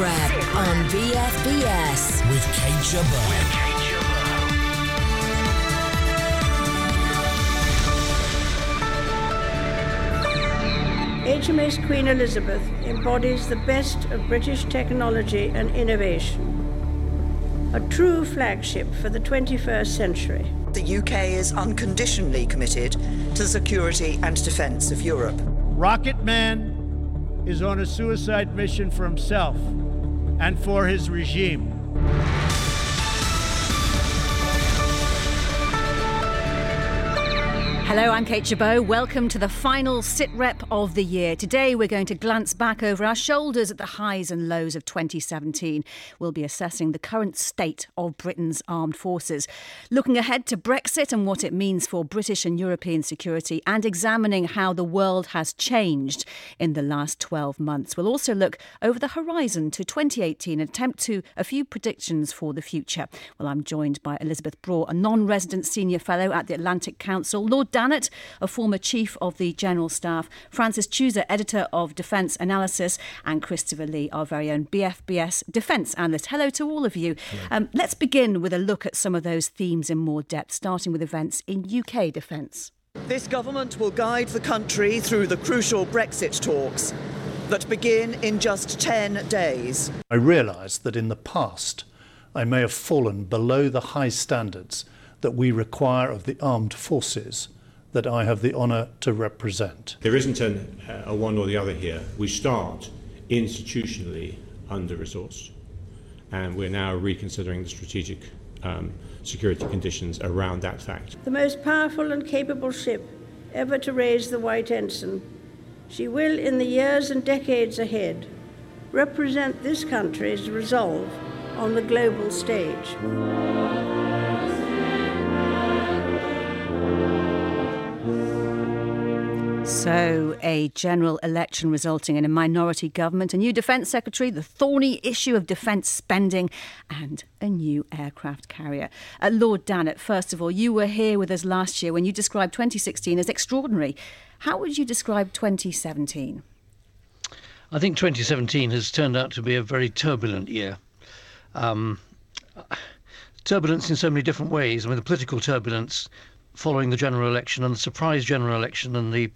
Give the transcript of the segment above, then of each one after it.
Rep on BFBS with Kate Gerbeau. HMS Queen Elizabeth embodies the best of British technology and innovation. A true flagship for the 21st century. The UK is unconditionally committed to the security and defence of Europe. Rocket Man is on a suicide mission for himself and for his regime. Hello, I'm Kate Gerbeau. Welcome to the final sit rep of the year. Today, we're going to glance back over our shoulders at the highs and lows of 2017. We'll be assessing the current state of Britain's armed forces, looking ahead to Brexit and what it means for British and European security, and examining how the world has changed in the last 12 months. We'll also look over the horizon to 2018 and attempt to a few predictions for the future. Well, I'm joined by Elizabeth Braw, a non resident senior fellow at the Atlantic Council, Lord Dannatt, a former chief of the General Staff, Francis Tusa, editor of Defence Analysis, and Christopher Lee, our very own BFBS defence analyst. Hello to all of you. Um, let's begin with a look at some of those themes in more depth, starting with events in UK defence. This government will guide the country through the crucial Brexit talks that begin in just 10 days. I realise that in the past I may have fallen below the high standards that we require of the armed forces that I have the honour to represent. There isn't an, uh, a one or the other here. We start institutionally under resourced, and we're now reconsidering the strategic um, security conditions around that fact. The most powerful and capable ship ever to raise the white ensign, she will, in the years and decades ahead, represent this country's resolve on the global stage. So, a general election resulting in a minority government, a new defence secretary, the thorny issue of defence spending, and a new aircraft carrier. Uh, Lord Dannatt, first of all, you were here with us last year when you described 2016 as extraordinary. How would you describe 2017? I think 2017 has turned out to be a very turbulent year. Um, turbulence in so many different ways. I mean, the political turbulence following the general election and the surprise general election and the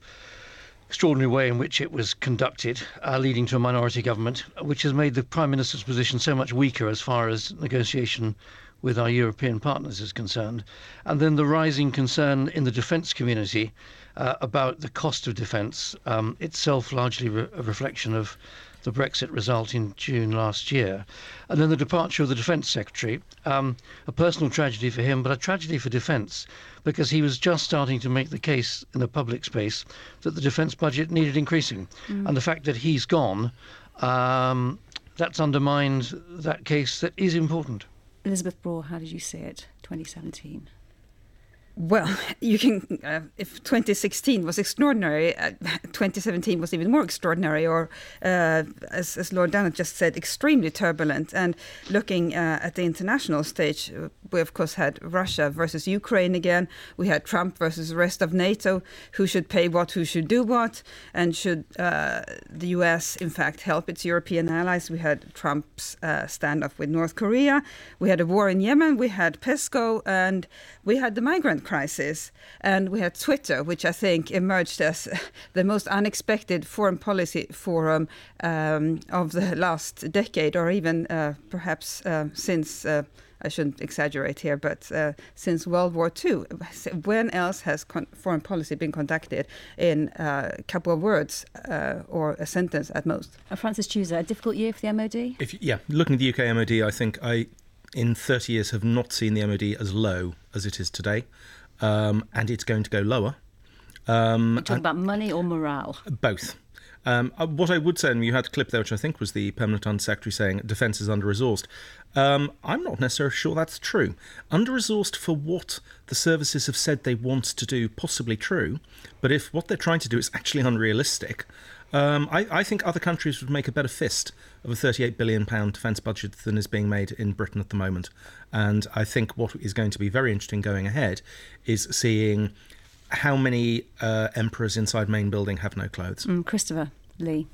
extraordinary way in which it was conducted, uh, leading to a minority government, which has made the Prime Minister's position so much weaker as far as negotiation with our European partners is concerned. And then the rising concern in the defence community uh, about the cost of defence, um, itself largely re- a reflection of the Brexit result in June last year. And then the departure of the Defence Secretary, um, a personal tragedy for him, but a tragedy for defence, because he was just starting to make the case in the public space that the defence budget needed increasing. Mm. And the fact that he's gone, um, that's undermined that case that is important. Elizabeth Braw, how did you see it, 2017? Well, you can. Uh, if 2016 was extraordinary, uh, 2017 was even more extraordinary, or uh, as, as, Lord Dannatt just said, extremely turbulent. And looking uh, at the international stage, we of course had Russia versus Ukraine again. We had Trump versus the rest of NATO. Who should pay what? Who should do what? And should uh, the U.S. in fact help its European allies? We had Trump's standoff with North Korea. We had a war in Yemen. We had PESCO, and we had the migrant crisis, and we had Twitter, which I think emerged as the most unexpected foreign policy forum um, of the last decade, or even uh, perhaps uh, since. Uh, I shouldn't exaggerate here, but uh, since World War II, when else has foreign policy been conducted in uh, a couple of words uh, or a sentence at most? Francis Tusa, a difficult year for the MOD? If, yeah, looking at the UK MOD, I think I in 30 years have not seen the MOD as low as it is today, um, and it's going to go lower. Um, talking about money or morale? Both. Um, uh, what I would say, and you had a clip there, which I think was the permanent undersecretary saying defence is under resourced. Um, I'm not necessarily sure that's true. Under resourced for what the services have said they want to do, possibly true, but if what they're trying to do is actually unrealistic, um, I, I, think other countries would make a better fist of a 38 billion pound defence budget than is being made in Britain at the moment. And I think what is going to be very interesting going ahead is seeing how many uh, emperors inside main building have no clothes. Mm, Christopher Lee.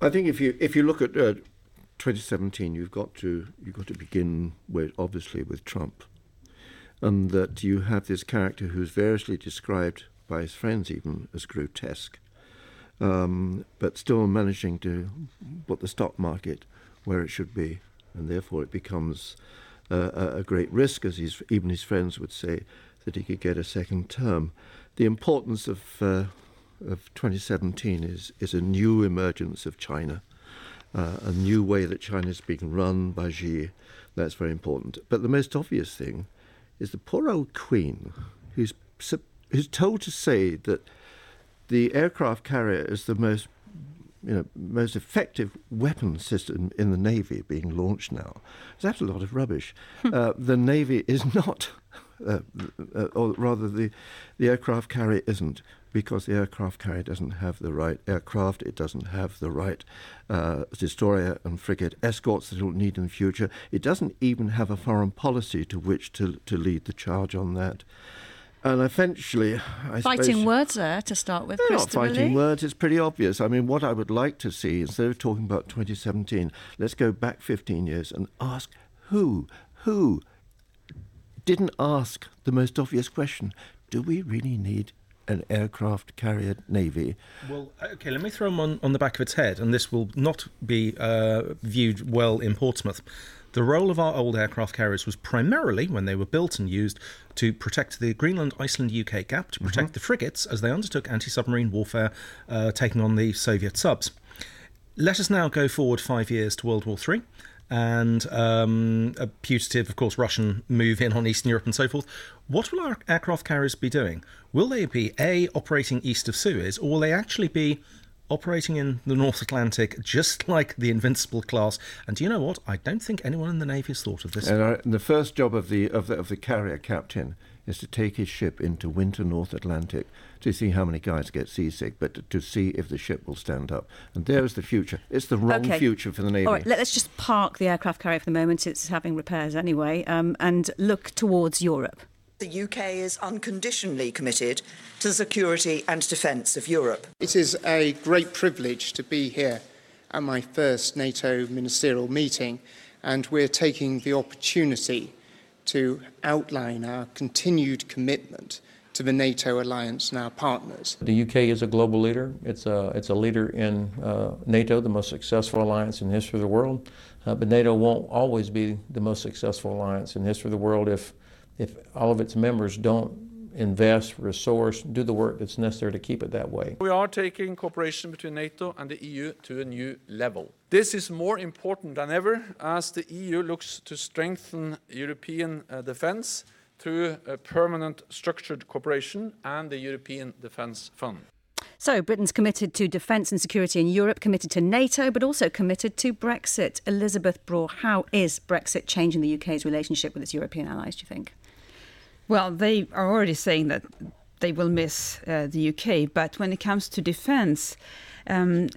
I think if you if you look at uh, 2017, you've got to you've got to begin with obviously with Trump, and that you have this character who's variously described by his friends even as grotesque, um, but still managing to put the stock market where it should be, and therefore it becomes uh, a, a great risk, as his, even his friends would say, that he could get a second term. The importance of uh, of 2017 is is a new emergence of China uh, a new way that China is being run by Xi. That's very important. But the most obvious thing is the poor old Queen, who's who's told to say that the aircraft carrier is the most you know, most effective weapon system in the Navy being launched now. That's a lot of rubbish. Hmm. uh, the Navy is not, uh, uh, or rather, the, the aircraft carrier isn't because the aircraft carrier doesn't have the right aircraft, it doesn't have the right uh, destroyer and frigate escorts that it'll need in the future. It doesn't even have a foreign policy to which to, to lead the charge on that. And eventually, I fighting suppose, words there to start with. They're not fighting words. It's pretty obvious. I mean, what I would like to see instead of talking about 2017, let's go back 15 years and ask who, who didn't ask the most obvious question: Do we really need an aircraft carrier navy. Well, okay, let me throw them on, on the back of its head, and this will not be uh, viewed well in Portsmouth. The role of our old aircraft carriers was primarily, when they were built and used, to protect the Greenland Iceland UK gap, to protect mm-hmm. the frigates as they undertook anti submarine warfare, uh, taking on the Soviet subs. Let us now go forward five years to World War III and um, a putative, of course, Russian move in on Eastern Europe and so forth. What will our aircraft carriers be doing? Will they be A, operating east of Suez, or will they actually be operating in the North Atlantic just like the Invincible class? And do you know what? I don't think anyone in the Navy has thought of this. And, the first job of the, of the, of the carrier captain is to take his ship into winter North Atlantic to see how many guys get seasick, but to, to see if the ship will stand up. And there's the future. It's the wrong okay. future for the Navy. All right, let's just park the aircraft carrier for the moment. It's having repairs anyway, um, and look towards Europe. The UK is unconditionally committed to the security and defence of Europe. It is a great privilege to be here at my first NATO ministerial meeting, and we're taking the opportunity to outline our continued commitment to the NATO alliance and our partners. The UK is a global leader. It's a, it's a leader in uh, NATO, the most successful alliance in the history of the world. Uh, but NATO won't always be the most successful alliance in the history of the world if if all of its members don't invest, resource, do the work that's necessary to keep it that way. We are taking cooperation between NATO and the EU to a new level. This is more important than ever as the EU looks to strengthen European uh, defence through a permanent structured cooperation and the European Defence Fund. So, Britain's committed to defence and security in Europe, committed to NATO, but also committed to Brexit. Elizabeth Braw, how is Brexit changing the UK's relationship with its European allies, do you think? Well, they are already saying that they will miss uh, the UK, but when it comes to defence, um,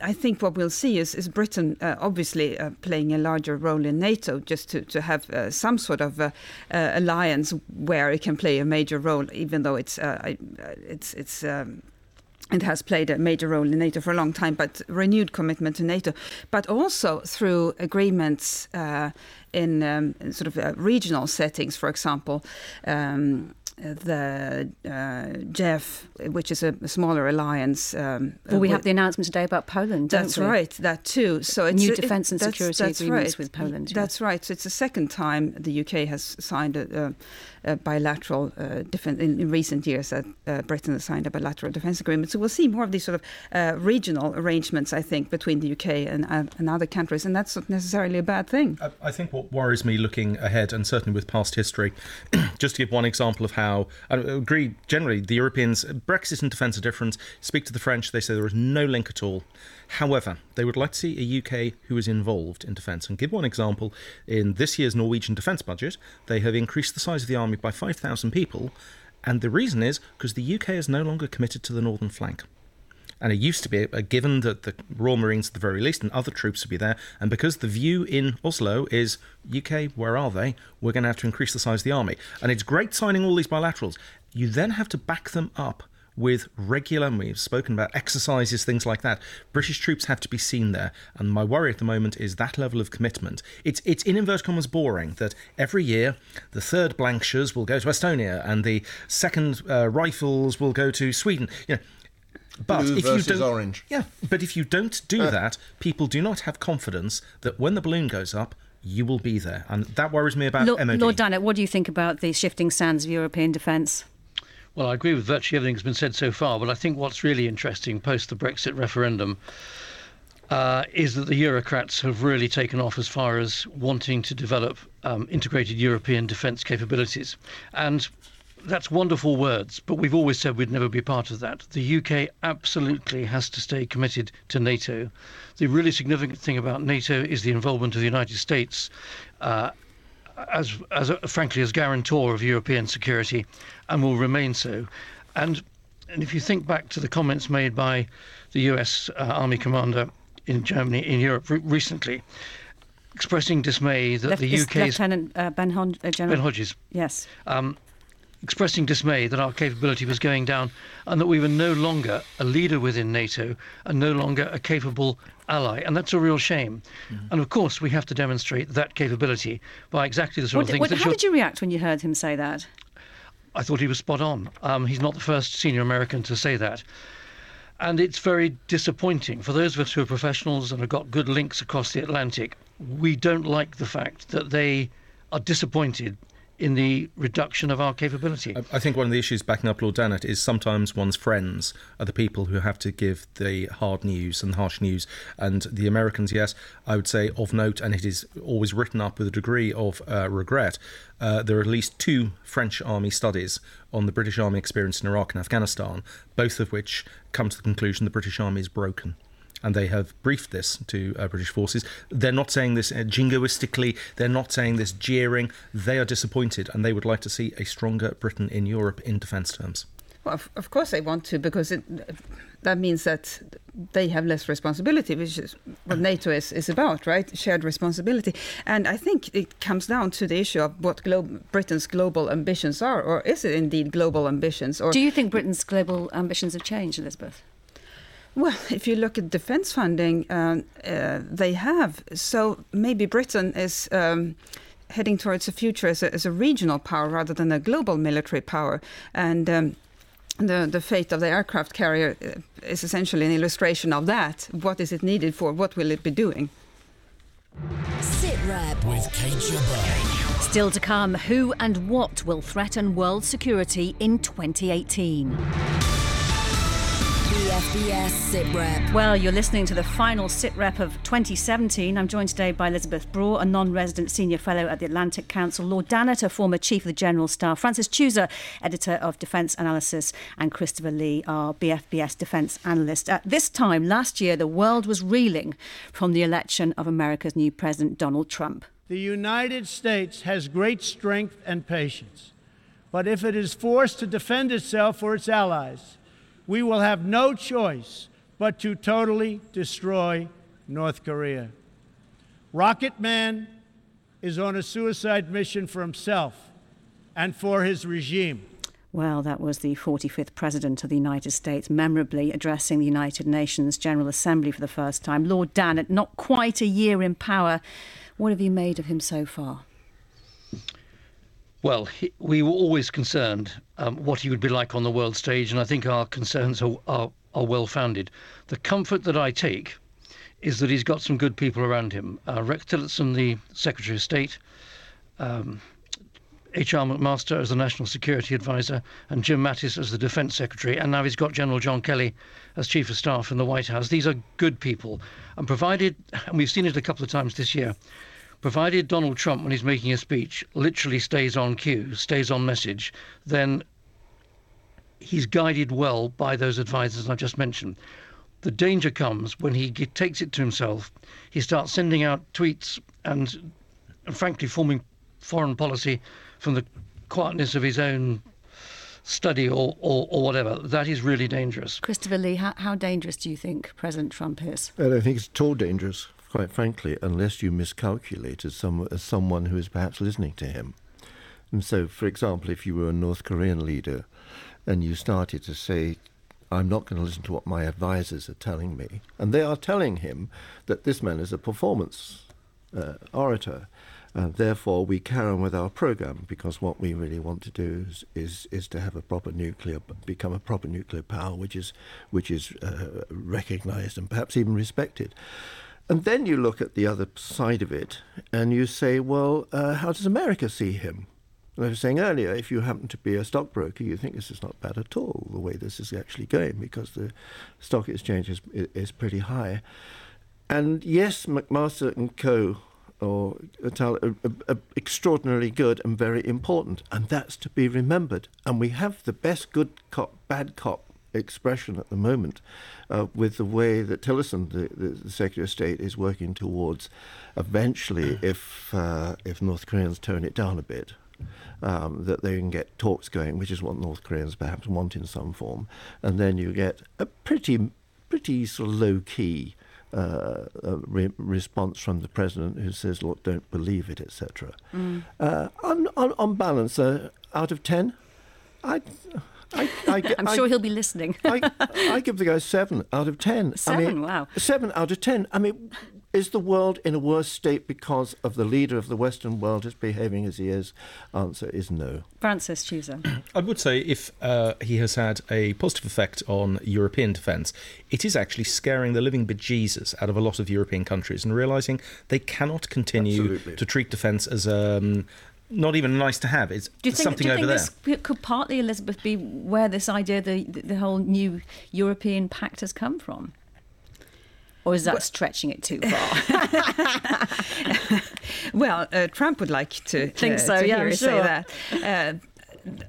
I think what we'll see is, is Britain uh, obviously uh, playing a larger role in NATO, just to, to have uh, some sort of uh, uh, alliance where it can play a major role, even though it's uh, it's it's. Um, it has played a major role in NATO for a long time, but renewed commitment to NATO, but also through agreements in um, sort of uh, regional settings, for example. Um, the uh, JEF, which is a, smaller alliance. Um, well, we have the announcement today about Poland. That's we? right, that too. So it's new defence and security that's, that's agreements right. with Poland. That's right. So it's the second time the UK has signed a, a bilateral uh, defense in, in, recent years that uh, Britain has signed a bilateral defence agreement. So we'll see more of these sort of uh, regional arrangements, I think, between the UK and, and other countries, and that's not necessarily a bad thing. I, I think what worries me looking ahead, and certainly with past history, just to give one example of how I agree generally the Europeans Brexit and defence are different. Speak to the French, they say there is no link at all. However, they would like to see a UK who is involved in defence. And give one example in this year's Norwegian defence budget, they have increased the size of the army by 5,000 people. And the reason is because the UK is no longer committed to the northern flank. And it used to be a given that the Royal Marines, at the very least, and other troops would be there. And because the view in Oslo is UK, where are they? We're going to have to increase the size of the army. And it's great signing all these bilaterals. You then have to back them up with regular, and we've spoken about exercises, things like that. British troops have to be seen there, and my worry at the moment is that level of commitment. It's it's in inverted commas boring that every year the third Blankshires will go to Estonia and the second uh, Rifles will go to Sweden. You know, but Blue if versus you don't, orange. yeah, but if you don't do that, people do not have confidence that when the balloon goes up, you will be there, and that worries me about Lord, MOD. Lord Dannatt, what do you think about the shifting sands of European defence? Well, I agree with virtually everything that's been said so far, but I think what's really interesting post the Brexit referendum uh, is that the Eurocrats have really taken off as far as wanting to develop um, integrated European defence capabilities. And that's wonderful words, but we've always said we'd never be part of that. The UK absolutely has to stay committed to NATO. The really significant thing about NATO is the involvement of the United States. Uh, as, as a, frankly, as guarantor of European security, and will remain so. And and if you think back to the comments made by the U.S. Uh, Army commander in Germany, in Europe re- recently, expressing dismay that Lef- the is UK's Lieutenant uh, Ben, Hon- uh, General Ben Hodges, Yes. um, expressing dismay that our capability was going down and that we were no longer a leader within NATO and no longer a capable ally. And that's a real shame. And of course, we have to demonstrate that capability by exactly the sort What, of things what, that how you're- did you react when you heard him say that? I thought he was spot on. Um, he's not the first senior American to say that. And it's very disappointing for those of us who are professionals and have got good links across the Atlantic. We don't like the fact that they are disappointed in the reduction of our capability. I think one of the issues backing up Lord Dannatt is sometimes one's friends are the people who have to give the hard news and the harsh news. And the Americans, yes, I would say of note, and it is always written up with a degree of uh, regret. Uh, there are at least two French Army studies on the British Army experience in Iraq and Afghanistan, both of which come to the conclusion the British Army is broken and they have briefed this to uh, British forces. They're not saying this uh, jingoistically, they're not saying this jeering. They are disappointed and they would like to see a stronger Britain in Europe in defence terms. Well, of, of course they want to, because it, that means that they have less responsibility, which is what NATO is, is about, right? Shared responsibility. And I think it comes down to the issue of what glo- Britain's global ambitions are, or is it indeed global ambitions? Or Do you think Britain's global ambitions have changed, Elizabeth? Well, if you look at defence funding, um, uh, they have. So maybe Britain is um, heading towards a future as a, as a regional power rather than a global military power. And um, the, the fate of the aircraft carrier uh, is essentially an illustration of that. What is it needed for? What will it be doing? Sit Rep with Kate Gerbeau. Still to come, who and what will threaten world security in 2018? BFBS Sit Rep. Well, you're listening to the final sit rep of 2017. I'm joined today by Elizabeth Braw, a non resident senior fellow at the Atlantic Council, Lord Dannatt, a former chief of the General Staff, Francis Tusa, editor of Defence Analysis, and Christopher Lee, our BFBS defence analyst. At this time last year, the world was reeling from the election of America's new president, Donald Trump. The United States has great strength and patience, but if it is forced to defend itself or its allies, we will have no choice but to totally destroy North Korea. Rocket Man is on a suicide mission for himself and for his regime. Well, that was the 45th President of the United States, memorably addressing the United Nations General Assembly for the first time. Lord Dannatt, not quite a year in power. What have you made of him so far? Well, he, we were always concerned um, what he would be like on the world stage, and I think our concerns are, are, are well founded. The comfort that I take is that he's got some good people around him. Uh, Rex Tillerson, the Secretary of State, um, H.R. McMaster as the National Security Advisor, and Jim Mattis as the Defence Secretary, and now he's got General John Kelly as Chief of Staff in the White House. These are good people, and provided, and we've seen it a couple of times this year, provided Donald Trump, when he's making a speech, literally stays on cue, stays on message, then he's guided well by those advisors I just mentioned. The danger comes when he takes it to himself. He starts sending out tweets and, and frankly, forming foreign policy from the quietness of his own study or, or, or whatever. That is really dangerous. Christopher Lee, how, how dangerous do you think President Trump is? I don't think it's at all dangerous, quite frankly, unless you miscalculate as, some, as someone who is perhaps listening to him. And so, for example, if you were a North Korean leader and you started to say, I'm not going to listen to what my advisors are telling me. And they are telling him that this man is a performance uh, orator. Uh, therefore, we carry on with our program because what we really want to do is, is, is to have a proper nuclear, become a proper nuclear power, which is, which is uh, recognized and perhaps even respected. And then you look at the other side of it and you say, well, uh, how does America see him? And I was saying earlier, if you happen to be a stockbroker, you think this is not bad at all, the way this is actually going, because the stock exchange is, is pretty high. And yes, McMaster and Co. or are, are, are extraordinarily good and very important, and that's to be remembered. And we have the best good cop, bad cop expression at the moment uh, with the way that Tillerson, the, the, Secretary of State, is working towards eventually, if, uh, if North Koreans tone it down a bit, um, that they can get talks going, which is what North Koreans perhaps want in some form, and then you get a pretty, pretty sort of low key. Uh, re- response from the president who says, "Look, don't believe it," etc. Mm. Uh, on, on, on balance, uh, out of ten, I, I, I, am sure he'll be listening. I, I, give the guy seven out of ten. Seven, I mean, wow. Seven out of ten. I mean, is the world in a worse state because of the leader of the Western world is behaving as he is? Answer is no. Francis Tusa. I would say if uh, he has had a positive effect on European defence, it is actually scaring the living bejesus out of a lot of European countries and realising they cannot continue Absolutely. to treat defence as um, not even nice to have. It's do you think, something do you over think there. This could partly, Elizabeth, be where this idea, the the whole new European pact, has come from? Or is that well, stretching it too far? well, uh, Trump would like to think uh, so. To yeah, hear I'm say sure. that. Uh,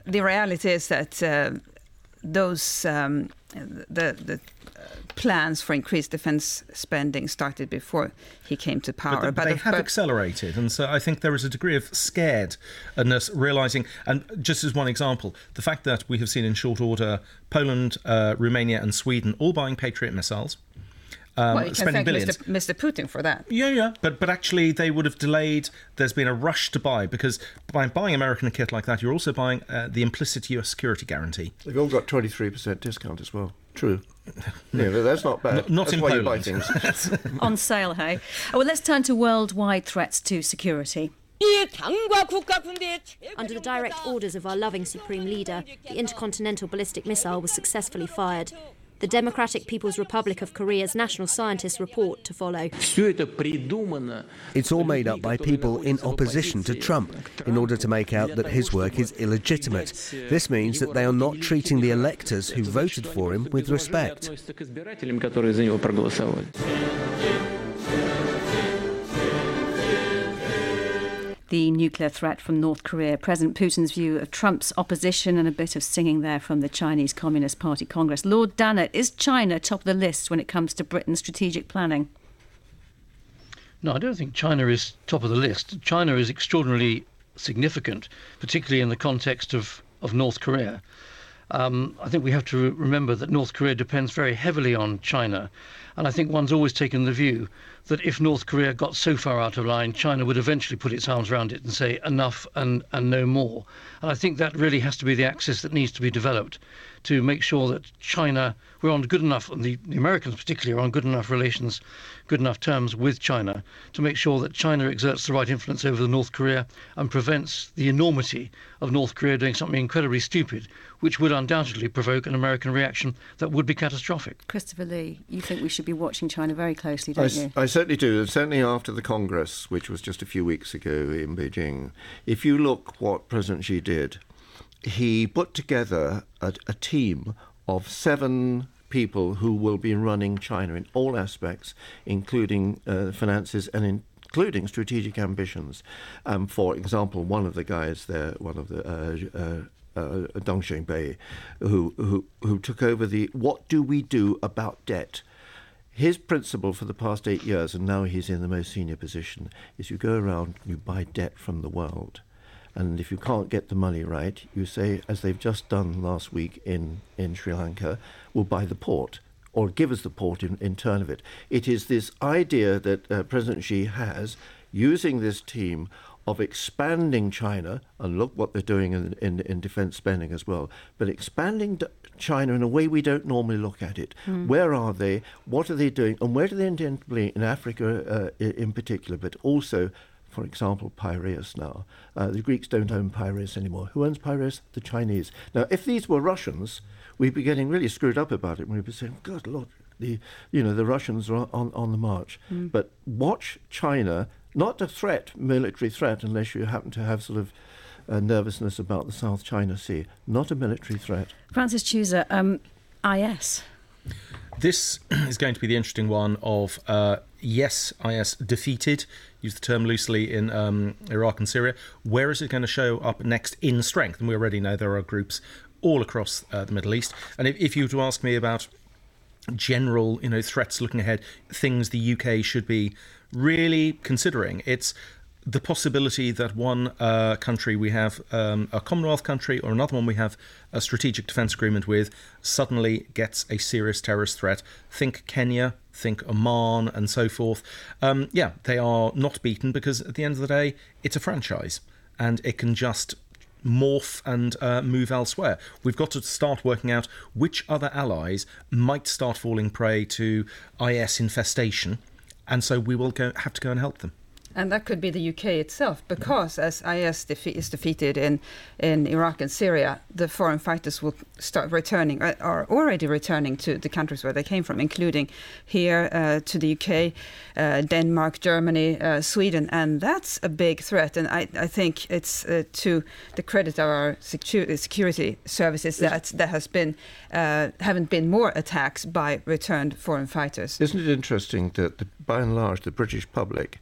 the reality is that uh, those um, the the plans for increased defence spending started before he came to power. But, the, but they have but accelerated, and so I think there is a degree of scaredness, realizing. And just as one example, the fact that we have seen in short order Poland, uh, Romania, and Sweden all buying Patriot missiles. Um, well, you can thank Mr. Mr. Putin for that. Yeah, yeah, but but actually they would have delayed. There's been a rush to buy because by buying American kit like that, you're also buying uh, the implicit U.S. security guarantee. They've all got 23% discount as well. True. yeah, but that's not bad. not that's in why Poland. you buy. On sale, hey. Oh, well, let's turn to worldwide threats to security. Under the direct orders of our loving Supreme Leader, the intercontinental ballistic missile was successfully fired. The Democratic People's Republic of Korea's national scientists report to follow. It's all made up by people in opposition to Trump in order to make out that his work is illegitimate. This means that they are not treating the electors who voted for him with respect. The nuclear threat from North Korea, President Putin's view of Trump's opposition, and a bit of singing there from the Chinese Communist Party Congress. Lord Dannatt, is China top of the list when it comes to Britain's strategic planning? No, I don't think China is top of the list. China is extraordinarily significant, particularly in the context of, of North Korea. Um, I think we have to remember that North Korea depends very heavily on China. And I think one's always taken the view that if North Korea got so far out of line, China would eventually put its arms around it and say enough and, and no more. And I think that really has to be the axis that needs to be developed to make sure that China, we're on good enough, and the, the Americans particularly are on good enough relations, good enough terms with China to make sure that China exerts the right influence over North Korea and prevents the enormity of North Korea doing something incredibly stupid, which would undoubtedly provoke an American reaction that would be catastrophic. Christopher Lee, you think we should be watching China very closely, don't I, you? I certainly do, and certainly after the Congress, which was just a few weeks ago in Beijing. If you look what President Xi did, he put together a, a team of seven people who will be running China in all aspects, including uh, finances and in including strategic ambitions. Um, for example, one of the guys there, one of the uh, uh, uh, who, who who took over the what do we do about debt? His principle for the past eight years, and now he's in the most senior position, is you go around and you buy debt from the world. And if you can't get the money right, you say, as they've just done last week in, in Sri Lanka, we'll buy the port or give us the port in, in turn of it. It is this idea that uh, President Xi has, using this team of expanding China, and look what they're doing in, in, in defense spending as well, but expanding d- China in a way we don't normally look at it. Mm. Where are they? What are they doing? And where do they intend to be in Africa uh, in particular, but also, for example, Piraeus now? Uh, the Greeks don't own Piraeus anymore. Who owns Piraeus? The Chinese. Now, if these were Russians, we'd be getting really screwed up about it. We'd be saying, God, Lord, the, you know, the Russians are on, on the march. Mm. But watch China, not a threat, military threat, unless you happen to have sort of uh, nervousness about the South China Sea. Not a military threat. Francis Tusa, um, IS. This is going to be the interesting one of uh, yes, IS defeated, use the term loosely in um, Iraq and Syria. Where is it going to show up next in strength? And we already know there are groups all across uh, the Middle East. And if, if you were to ask me about general, you know, threats looking ahead, things the UK should be really considering, it's the possibility that one uh, country we have um, a Commonwealth country or another one we have a strategic defence agreement with suddenly gets a serious terrorist threat. Think Kenya, think Oman, and so forth. Um, yeah, they are not beaten because at the end of the day, it's a franchise and it can just morph and uh, move elsewhere. We've got to start working out which other allies might start falling prey to IS infestation, and so we will go, have to go and help them. And that could be the UK itself, because as IS defe- is defeated in, in Iraq and Syria, the foreign fighters will start returning, or are already returning to the countries where they came from, including here uh, to the UK, uh, Denmark, Germany, uh, Sweden. And that's a big threat. And I, I think it's uh, to the credit of our secu- security services that there has been, uh, haven't been more attacks by returned foreign fighters. Isn't it interesting that, the, by and large, the British public,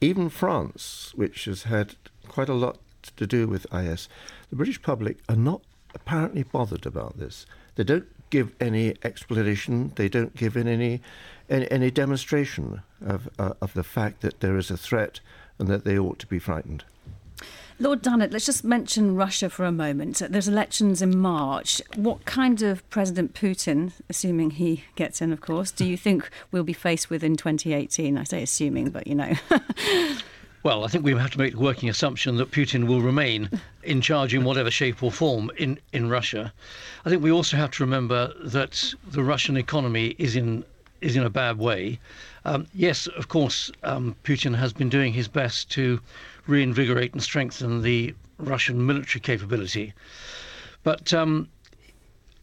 even France, which has had quite a lot to do with IS, the British public are not apparently bothered about this. They don't give any explanation. They don't give in any any, any demonstration of uh, of the fact that there is a threat and that they ought to be frightened. Lord Dannatt, let's just mention Russia for a moment. There's elections in March. What kind of President Putin, assuming he gets in, of course, do you think we'll be faced with in 2018? I say assuming, but you know. Well, I think we have to make the working assumption that Putin will remain in charge in whatever shape or form in, in Russia. I think we also have to remember that the Russian economy is in is in a bad way. Um, yes, of course, um, Putin has been doing his best to reinvigorate and strengthen the Russian military capability, but um,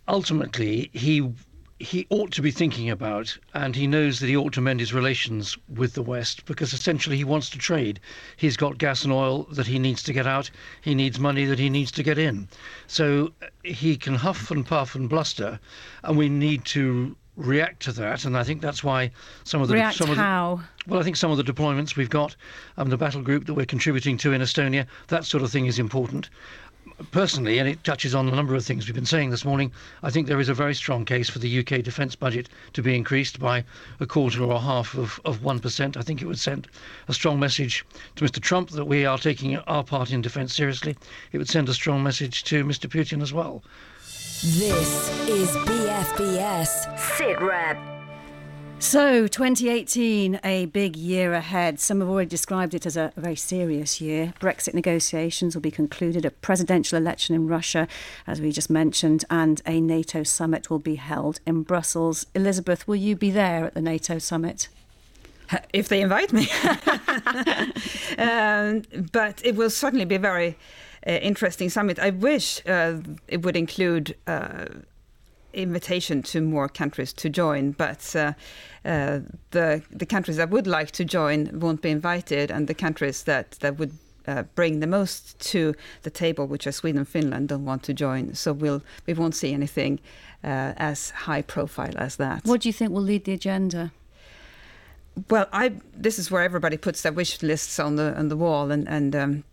ultimately he he ought to be thinking about, and he knows that he ought to mend his relations with the West because essentially he wants to trade. He's got gas and oil that he needs to get out, he needs money that he needs to get in. So uh, he can huff and puff and bluster, and we need to react to that. And I think that's why some of the React some of the, how? well, I think some of the deployments we've got, um, the battle group that we're contributing to in Estonia, that sort of thing is important. Personally, and it touches on a number of things we've been saying this morning, I think there is a very strong case for the UK defence budget to be increased by a quarter or a half of, of 1%. I think it would send a strong message to Mr. Trump that we are taking our part in defence seriously. It would send a strong message to Mr. Putin as well. This is BFBS SITREP. So, 2018, a big year ahead. Some have already described it as a very serious year. Brexit negotiations will be concluded, a presidential election in Russia, as we just mentioned, and a NATO summit will be held in Brussels. Elizabeth, will you be there at the NATO summit? if they invite me. um, but it will certainly be very interesting summit. I wish uh, it would include. Uh, invitation to more countries to join, but uh, uh, the the countries that would like to join won't be invited, and the countries that that would uh, bring the most to the table, which are Sweden and Finland, don't want to join. So we'll we won't see anything uh, as high profile as that. What do you think will lead the agenda? Well, I this is where everybody puts their wish lists on the on the wall, and and. Um,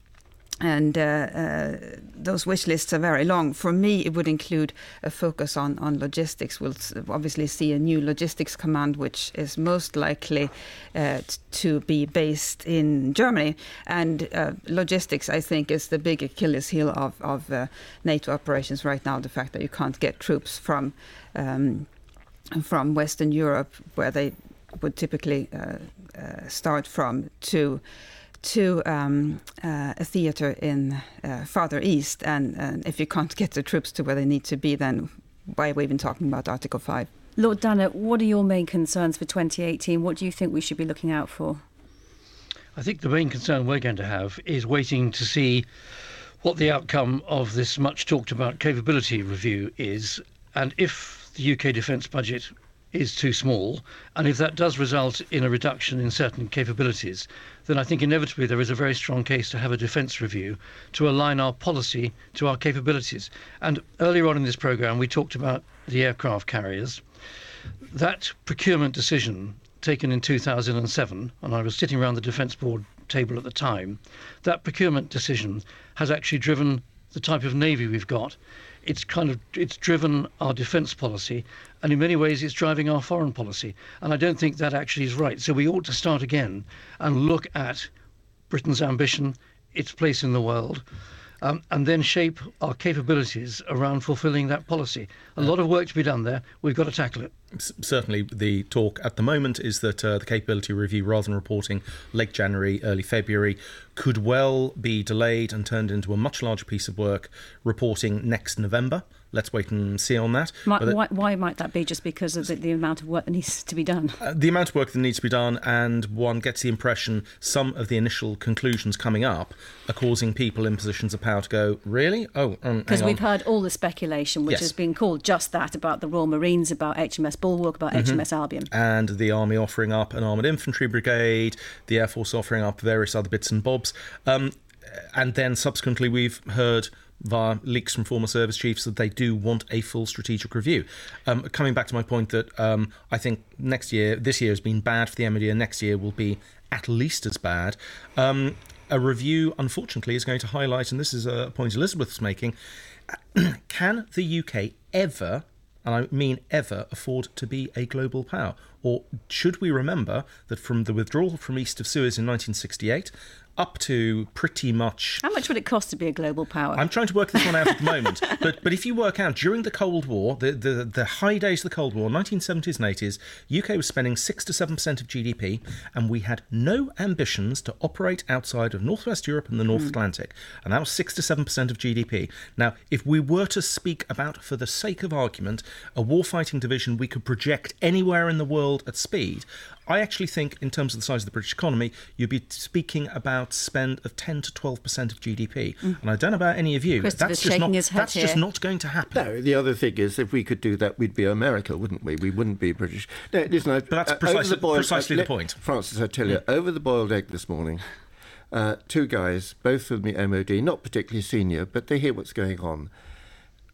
and uh, uh, those wish lists are very long. For me, it would include a focus on, on logistics. We'll obviously see a new logistics command, which is most likely uh, to be based in Germany. And uh, logistics, I think, is the big Achilles heel of, of uh, NATO operations right now. The fact that you can't get troops from um, from Western Europe, where they would typically uh, start from, to to um, uh, a theater in uh, farther east. And, and if you can't get the troops to where they need to be, then why are we even talking about Article 5? Lord Dannatt, what are your main concerns for 2018? What do you think we should be looking out for? I think the main concern we're going to have is waiting to see what the outcome of this much talked about capability review is, and if the UK defence budget is too small, and if that does result in a reduction in certain capabilities, then I think inevitably there is a very strong case to have a defence review to align our policy to our capabilities. And earlier on in this programme, we talked about the aircraft carriers. That procurement decision taken in 2007, and I was sitting around the Defence Board table at the time, that procurement decision has actually driven the type of navy we've got. It's kind of it's driven our defence policy, and in many ways it's driving our foreign policy. And I don't think that actually is right. So we ought to start again and look at Britain's ambition, its place in the world, um, and then shape our capabilities around fulfilling that policy. A lot of work to be done there. We've got to tackle it. Certainly, the talk at the moment is that uh, the capability review, rather than reporting late January, early February, could well be delayed and turned into a much larger piece of work, reporting next November. Let's wait and see on that. Might, why, why, might that be? Just because of the, the amount of work that needs to be done? Uh, the amount of work that needs to be done, and one gets the impression some of the initial conclusions coming up are causing people in positions of power to go, really? Oh, because um, we've heard all the speculation, which yes. has been called just that about the Royal Marines, about HMS Bulwark, about mm-hmm. HMS Albion, and the Army offering up an armoured infantry brigade, the Air Force offering up various other bits and bobs, um, and then subsequently we've heard via leaks from former service chiefs that they do want a full strategic review. Um, coming back to my point that um, I think next year, this year has been bad for the MOD, and next year will be at least as bad. Um, a review, unfortunately, is going to highlight, and this is a point Elizabeth's making can the UK ever, and I mean ever, afford to be a global power? Or should we remember that from the withdrawal from east of Suez in 1968, up to pretty much. How much would it cost to be a global power? I'm trying to work this one out at the moment. But but if you work out during the Cold War, the, the, the high days of the Cold War, 1970s and 80s, UK was spending 6 to 7% of GDP, and we had no ambitions to operate outside of Northwest Europe and the North mm. Atlantic. And that was 6 to 7% of GDP. Now, if we were to speak about, for the sake of argument, a warfighting division we could project anywhere in the world at speed, I actually think, in terms of the size of the British economy, you'd be speaking about spend of 10 to 12% of GDP. Mm. And I don't know about any of you. That's, just not, that's just not going to happen. No, the other thing is, if we could do that, we'd be America, wouldn't we? We wouldn't be British. No, listen, but that's precisely, the, boiled, precisely uh, the point. Francis, I tell you, mm. over the boiled egg this morning, uh, two guys, both from the MOD, not particularly senior, but they hear what's going on.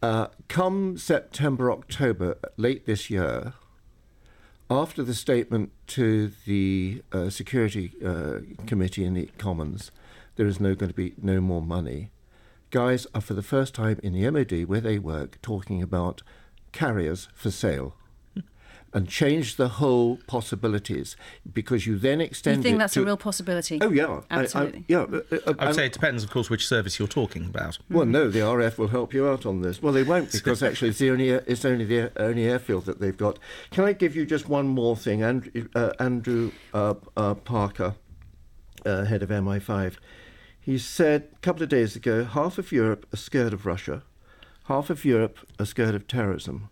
Uh, come September, October, late this year, after the statement to the uh, Security uh, Committee in the Commons, there is no going to be no more money. Guys are for the first time in the MOD where they work talking about carriers for sale and change the whole possibilities because you then extend. You think that's to, a real possibility? Oh yeah, absolutely. I, I, yeah, uh, uh, I would say it depends, of course, which service you're talking about. Well, no, the RF will help you out on this. Well, they won't because actually it's the only it's only the only airfield that they've got. Can I give you just one more thing, Andrew, uh, Andrew uh, uh, Parker, uh, head of MI5. He said a couple of days ago, half of Europe are scared of Russia, half of Europe are scared of terrorism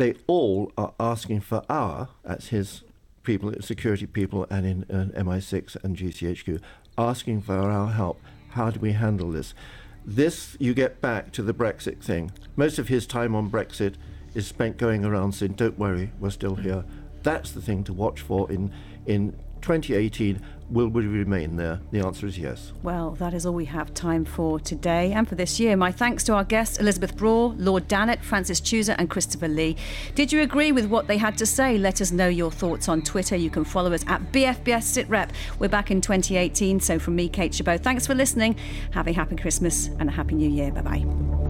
they all are asking for our, that's his people, security people, and in uh, MI6 and GCHQ, asking for our help. How do we handle this? This you get back to the Brexit thing. Most of his time on Brexit is spent going around saying, "Don't worry, we're still here." That's the thing to watch for in in 2018 will we remain there? The answer is yes. Well, that is all we have time for today and for this year. My thanks to our guests, Elizabeth Braw, Lord Dannatt, Francis Tusa, and Christopher Lee. Did you agree with what they had to say? Let us know your thoughts on Twitter. You can follow us at BFBS SitRep. We're back in 2018. So from me, Kate Gerbeau, thanks for listening. Have a happy Christmas and a happy New Year. Bye bye.